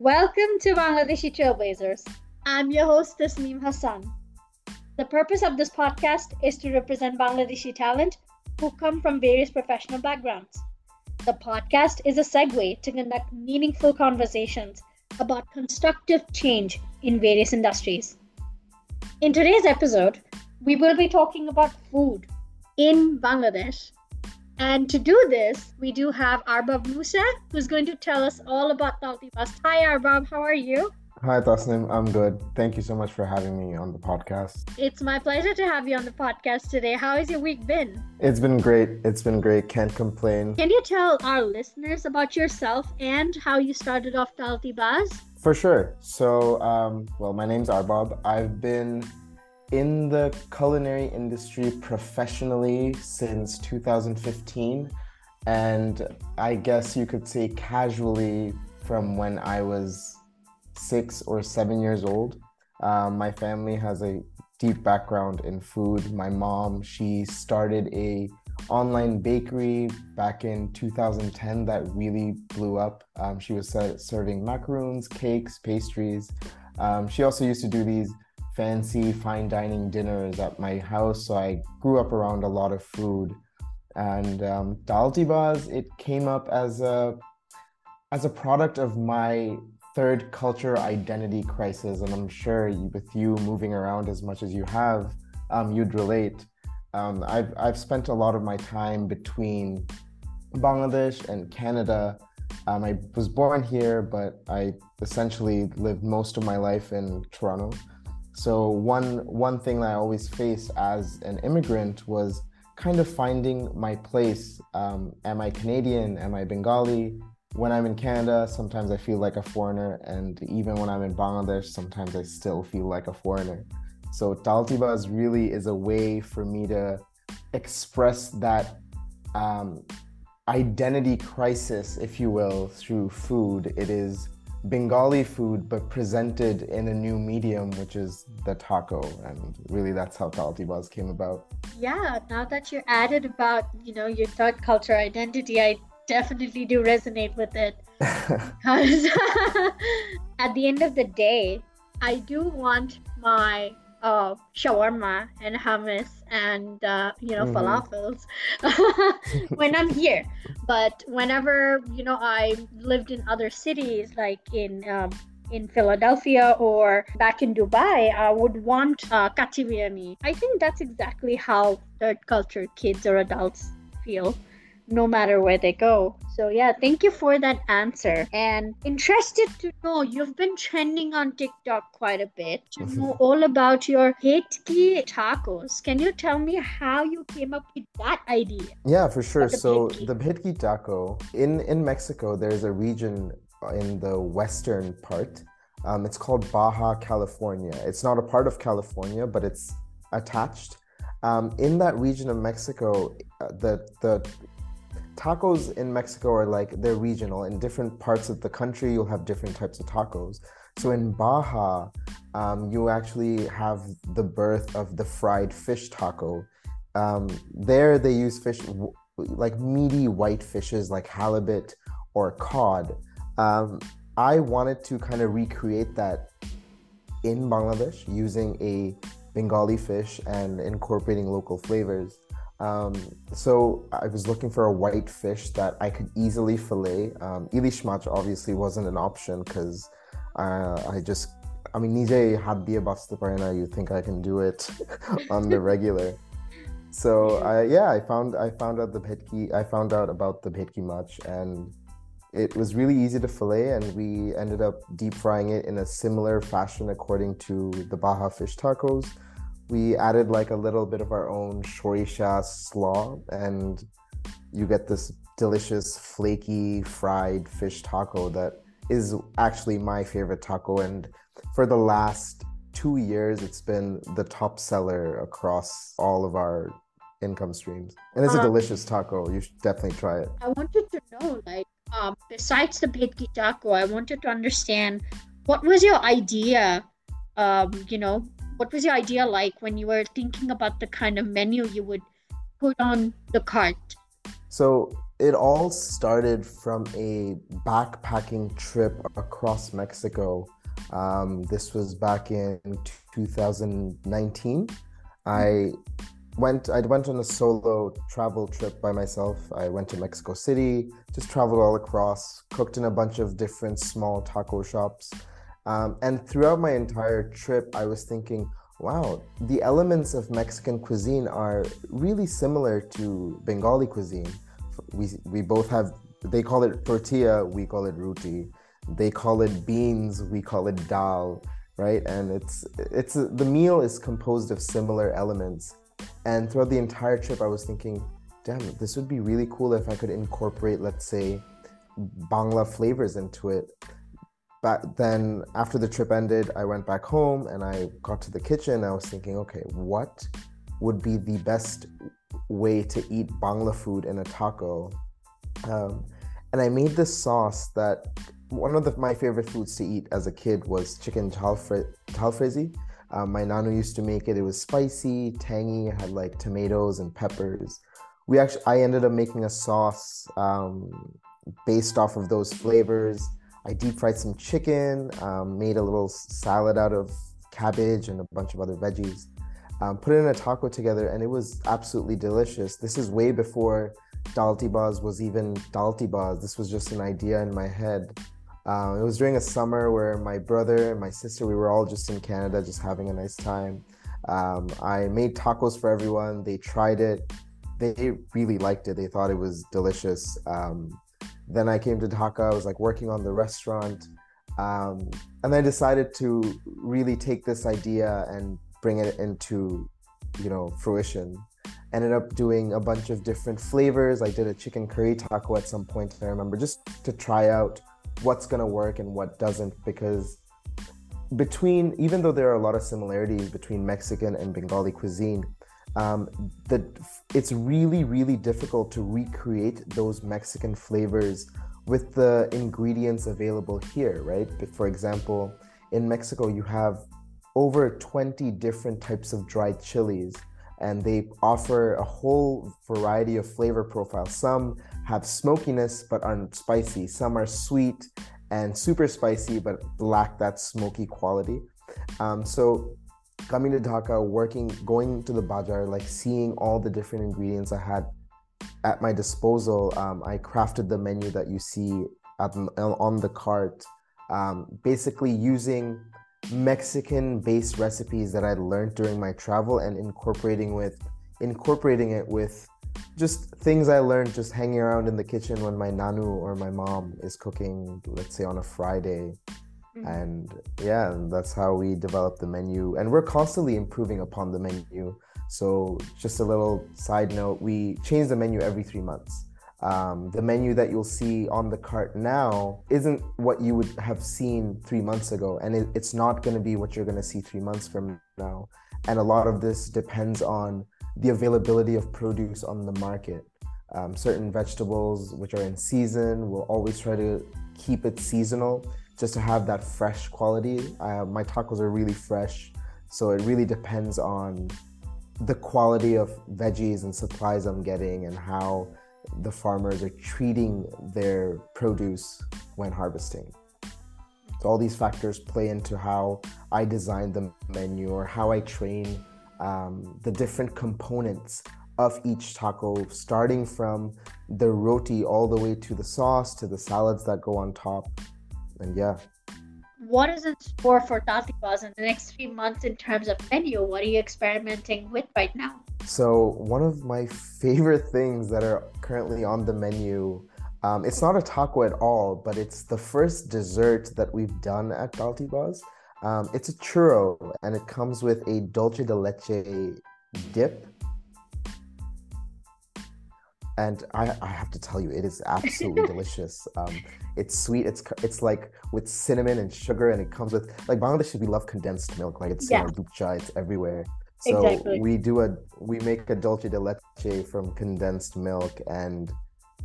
Welcome to Bangladeshi Trailblazers. I'm your host, Tasneem Hassan. The purpose of this podcast is to represent Bangladeshi talent who come from various professional backgrounds. The podcast is a segue to conduct meaningful conversations about constructive change in various industries. In today's episode, we will be talking about food in Bangladesh and to do this, we do have Arbab Musa, who's going to tell us all about Daltibaz. Hi, Arbab. How are you? Hi, Tasneem. I'm good. Thank you so much for having me on the podcast. It's my pleasure to have you on the podcast today. How has your week been? It's been great. It's been great. Can't complain. Can you tell our listeners about yourself and how you started off Daltibaz? For sure. So, um, well, my name's Arbab. I've been in the culinary industry professionally since 2015 and i guess you could say casually from when i was six or seven years old. Um, my family has a deep background in food. My mom she started a online bakery back in 2010 that really blew up. Um, she was serving macaroons cakes pastries. Um, she also used to do these fancy fine dining dinners at my house. So I grew up around a lot of food. And um, Daltibaz, it came up as a as a product of my third culture identity crisis. And I'm sure with you moving around as much as you have, um, you'd relate. Um, I've, I've spent a lot of my time between Bangladesh and Canada. Um, I was born here, but I essentially lived most of my life in Toronto. So one one thing that I always faced as an immigrant was kind of finding my place. Um, am I Canadian? Am I Bengali? When I'm in Canada, sometimes I feel like a foreigner, and even when I'm in Bangladesh, sometimes I still feel like a foreigner. So Daltibaz really is a way for me to express that um, identity crisis, if you will, through food. It is Bengali food, but presented in a new medium, which is the taco. And really, that's how Daltibaz came about. Yeah, now that you added about, you know, your third culture identity, I definitely do resonate with it. Because at the end of the day, I do want my uh, shawarma and hummus and uh, you know mm-hmm. falafels when I'm here. But whenever you know I lived in other cities, like in um, in Philadelphia or back in Dubai, I would want uh, kacchi biryani. I think that's exactly how third culture kids or adults feel no matter where they go. So yeah, thank you for that answer. And interested to know, you've been trending on TikTok quite a bit to mm-hmm. know all about your Bhetki tacos. Can you tell me how you came up with that idea? Yeah, for sure. The so the Bhetki taco in in Mexico, there's a region in the western part. Um, it's called Baja California. It's not a part of California, but it's attached. Um, in that region of Mexico, uh, the the tacos in Mexico are like they're regional. In different parts of the country, you'll have different types of tacos. So in Baja, um, you actually have the birth of the fried fish taco. Um, there, they use fish like meaty white fishes like halibut or cod. Um, I wanted to kind of recreate that in Bangladesh using a Bengali fish and incorporating local flavors. Um, so I was looking for a white fish that I could easily fillet. Um, ilish obviously wasn't an option because uh, I just, I mean, nije had the. You think I can do it on the regular? So I, yeah, I found I found out the bhetki. I found out about the bhetki mach, and it was really easy to fillet. And we ended up deep frying it in a similar fashion according to the Baja fish tacos we added like a little bit of our own shorisha slaw and you get this delicious flaky fried fish taco that is actually my favorite taco. And for the last two years it's been the top seller across all of our income streams. And it's um, a delicious taco. You should definitely try it. I wanted to know like um, besides the bhetki taco i wanted to understand what was your idea um, you know what was your idea like when you were thinking about the kind of menu you would put on the cart? So it all started from a backpacking trip across Mexico. Um, this was back in 2019. I went I went on a solo travel trip by myself. I went to Mexico City, just traveled all across, cooked in a bunch of different small taco shops. Um, and throughout my entire trip, I was thinking, wow, the elements of Mexican cuisine are really similar to Bengali cuisine. We, we both have, they call it tortilla, we call it roti. They call it beans, we call it dal, right? And it's, it's, the meal is composed of similar elements. And throughout the entire trip, I was thinking, damn, this would be really cool if I could incorporate, let's say, Bangla flavors into it but then after the trip ended, I went back home and I got to the kitchen. I was thinking, okay, what would be the best way to eat Bangla food in a taco? Um, and I made this sauce that one of the, my favorite foods to eat as a kid was chicken jalfrezi. Um, my nanu used to make it. It was spicy, tangy. It had like tomatoes and peppers. We actually, I ended up making a sauce um, based off of those flavors. I deep fried some chicken, um, made a little salad out of cabbage and a bunch of other veggies. Um, put it in a taco together, and it was absolutely delicious. This is way before Daltibaz was even Daltibaz. This was just an idea in my head. Uh, it was during a summer where my brother and my sister, we were all just in Canada, just having a nice time. Um, I made tacos for everyone. They tried it. They really liked it. They thought it was delicious. Um, then I came to Dhaka. I was like working on the restaurant, um, and I decided to really take this idea and bring it into, you know, fruition. Ended up doing a bunch of different flavors. I did a chicken curry taco at some point. I remember just to try out what's gonna work and what doesn't because between even though there are a lot of similarities between Mexican and Bengali cuisine, um, that it's really really difficult to recreate those Mexican flavors with the ingredients available here, right? For example, in Mexico, you have over 20 different types of dried chilies, and they offer a whole variety of flavor profiles. Some have smokiness but aren't spicy, some are sweet and super spicy but lack that smoky quality. Um, so coming to Dhaka, working, going to the bazaar, like seeing all the different ingredients I had at my disposal, um, I crafted the menu that you see at, on the cart, um, basically using Mexican-based recipes that I learned during my travel and incorporating with incorporating it with just things I learned just hanging around in the kitchen when my nanu or my mom is cooking, let's say on a Friday. Mm-hmm. And yeah, that's how we develop the menu. And we're constantly improving upon the menu. So, just a little side note we change the menu every three months. Um, the menu that you'll see on the cart now isn't what you would have seen three months ago. And it, it's not going to be what you're going to see three months from now. And a lot of this depends on the availability of produce on the market. Um, certain vegetables which are in season, we'll always try to keep it seasonal just to have that fresh quality. Uh, my tacos are really fresh, so it really depends on the quality of veggies and supplies I'm getting and how the farmers are treating their produce when harvesting. So all these factors play into how I design the menu or how I train um, the different components of each taco, starting from the roti all the way to the sauce to the salads that go on top and yeah what is in store for Daltibaz in the next few months in terms of menu? What are you experimenting with right now? So, one of my favorite things that are currently on the menu, um, it's not a taco at all, but it's the first dessert that we've done at Daltibaz. Um, it's a churro and it comes with a dulce de leche dip and I, I, have to tell you, it is absolutely delicious. Um, it's sweet. It's it's like with cinnamon and sugar, and it comes with like Bangladesh. We love condensed milk, like it's yeah. in our It's everywhere. So exactly. we do a we make a dulce de leche from condensed milk, and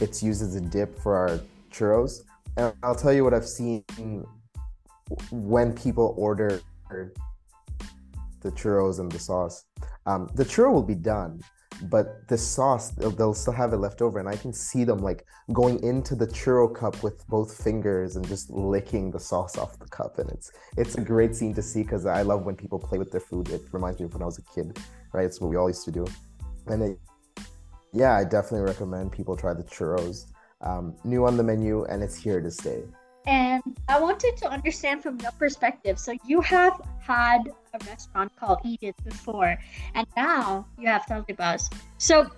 it's used as a dip for our churros. And I'll tell you what I've seen when people order the churros and the sauce. Um, the churro will be done but the sauce they'll, they'll, still have it left over and i can see them like going into the churro cup with both fingers and just licking the sauce off the cup and it's it's a great scene to see because i love when people play with their food. It reminds me of when i was a kid right? It's what we all used to do. And it, yeah i definitely recommend people try the churros. Um, new on the menu and it's here to stay and I wanted to understand from your perspective. So you have had a restaurant called Edith before, and now you have Daltibaz. So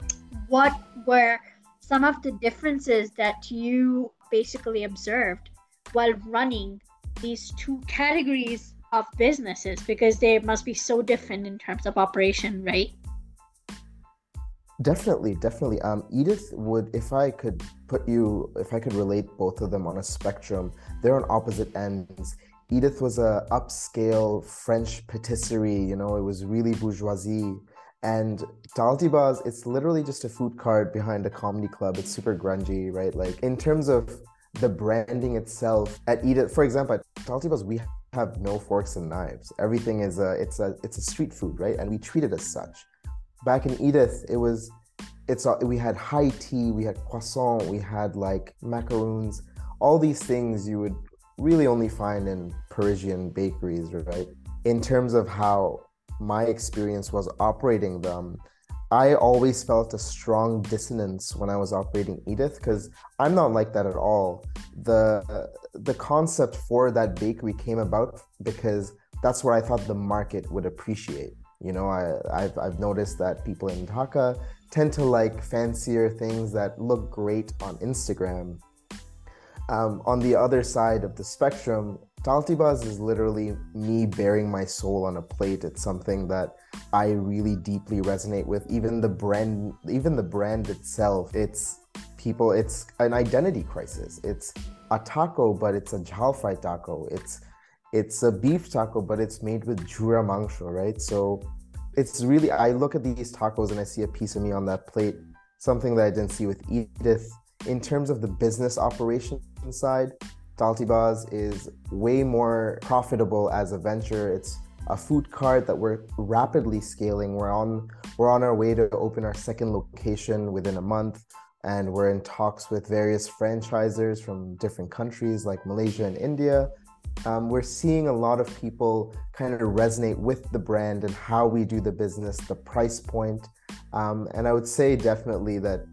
what were some of the differences that you basically observed while running these two categories of businesses because they must be so different in terms of operation, right? Definitely, definitely. Um, Edith would, if I could put you, if I could relate both of them on a spectrum, they're on opposite ends. Edith was a upscale French patisserie, you know, it was really bourgeoisie. And Daltibaz, it's literally just a food cart behind a comedy club. It's super grungy, right? Like in terms of the branding itself, at Edith, for example, at Daltibaz, we have no forks and knives. Everything is a, it's a, it's a street food, right? And we treat it as such back in Edith, it was it's uh, we had high tea, we had croissant, we had like macaroons, all these things you would really only find in Parisian bakeries, right? In terms of how my experience was operating them, I always felt a strong dissonance when I was operating Edith because I'm not like that at all. The the concept for that bakery came about because that's where I thought the market would appreciate. You know, I, I've, I've noticed that people in Dhaka tend to like fancier things that look great on Instagram. Um, on the other side of the spectrum, Daltibaz is literally me bearing my soul on a plate. It's something that I really deeply resonate with. Even the brand, even the brand itself, it's people. It's an identity crisis. It's a taco, but it's a jhal fry taco. It's it's a beef taco, but it's made with jura mangsho, right? So it's really, I look at these tacos and I see a piece of me on that plate, something that I didn't see with Edith. In terms of the business operation side, Daltibaz is way more profitable as a venture. It's a food cart that we're rapidly scaling. We're on we're on our way to open our second location within a month and we're in talks with various franchisers from different countries like Malaysia and India um, we're seeing a lot of people kind of resonate with the brand and how we do the business, the price point. Um, and I would say definitely that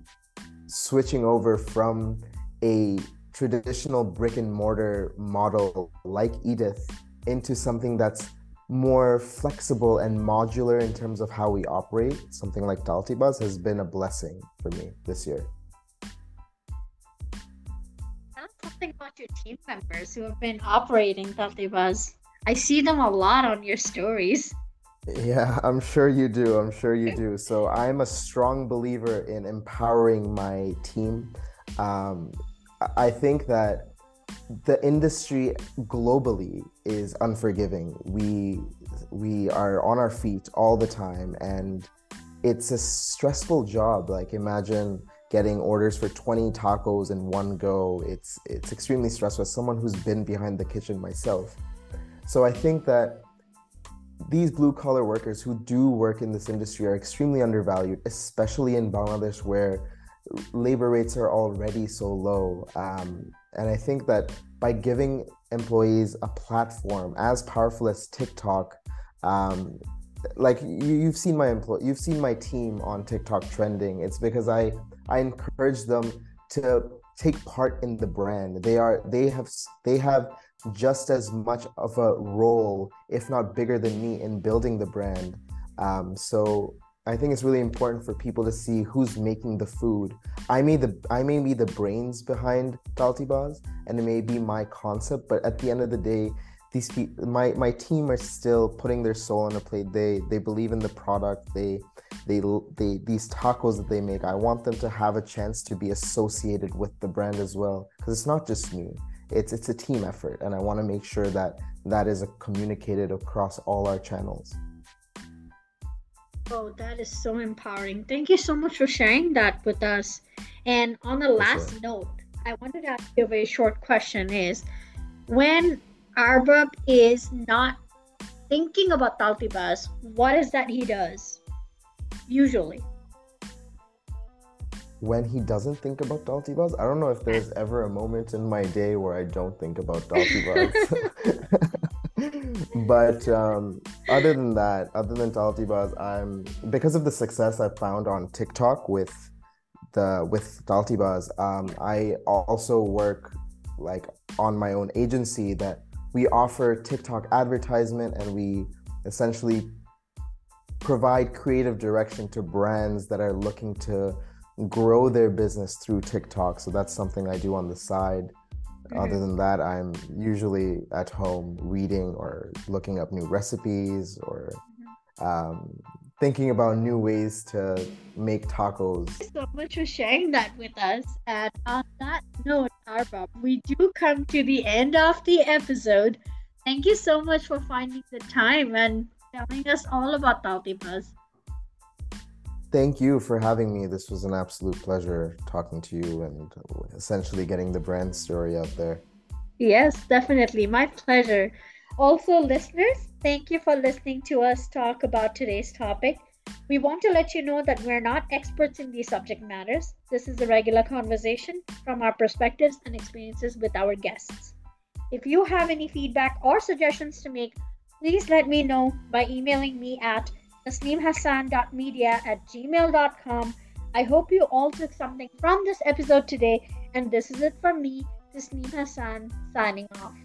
switching over from a traditional brick and mortar model like Edith into something that's more flexible and modular in terms of how we operate, something like Daltibaz has been a blessing for me this year something about your team members who have been operating Daltibaz. I see them a lot on your stories. Yeah, I'm sure you do. I'm sure you do. So I'm a strong believer in empowering my team. Um, I think that the industry globally is unforgiving. We we are on our feet all the time, and it's a stressful job. Like imagine getting orders for 20 tacos in one go. It's it's extremely stressful as someone who's been behind the kitchen myself. So I think that these blue collar workers who do work in this industry are extremely undervalued, especially in Bangladesh where labor rates are already so low. Um, and I think that by giving employees a platform as powerful as TikTok, um, like you, have seen my employee, you've seen my team on TikTok trending. It's because I I encourage them to take part in the brand. They are they have they have just as much of a role, if not bigger than me, in building the brand. Um, so I think it's really important for people to see who's making the food. I may the I may be the brains behind Daltibaz, and it may be my concept, but at the end of the day, these people, my my team are still putting their soul on the plate. They they believe in the product. They they they these tacos that they make. I want them to have a chance to be associated with the brand as well, because it's not just me. It's it's a team effort, and I want to make sure that that is communicated across all our channels. Oh, that is so empowering. Thank you so much for sharing that with us. And on the last sure. note, I wanted to ask you a very short question is when Arbab is not thinking about Daltibaz, what is that he does? Usually. when he doesn't think about Daltibaz. I don't know if there's ever a moment in my day where I don't think about Daltibaz. but um, other than that, other than Daltibaz, I'm because of the success I found on TikTok with the with Daltibaz, um, I also work like on my own agency that we offer TikTok advertisement and we essentially provide creative direction to brands that are looking to grow their business through TikTok. So that's something I do on the side. Mm-hmm. Other than that, I'm usually at home reading or looking up new recipes or mm-hmm. um, thinking about new ways to make tacos. Thank you so much for sharing that with us. And on that note, Arbab, we do come to the end of the episode. Thank you so much for finding the time and telling us all about Daltibaz. Thank you for having me. This was an absolute pleasure talking to you and essentially getting the brand story out there. Yes, definitely. My pleasure. Also, listeners, thank you for listening to us talk about today's topic. We want to let you know that we're not experts in these subject matters. This is a regular conversation from our perspectives and experiences with our guests. If you have any feedback or suggestions to make, please let me know by emailing me at tasneemhassan.media at gmail.com. I hope you all took something from this episode today, and this is it from me, Tasneem Hassan, signing off.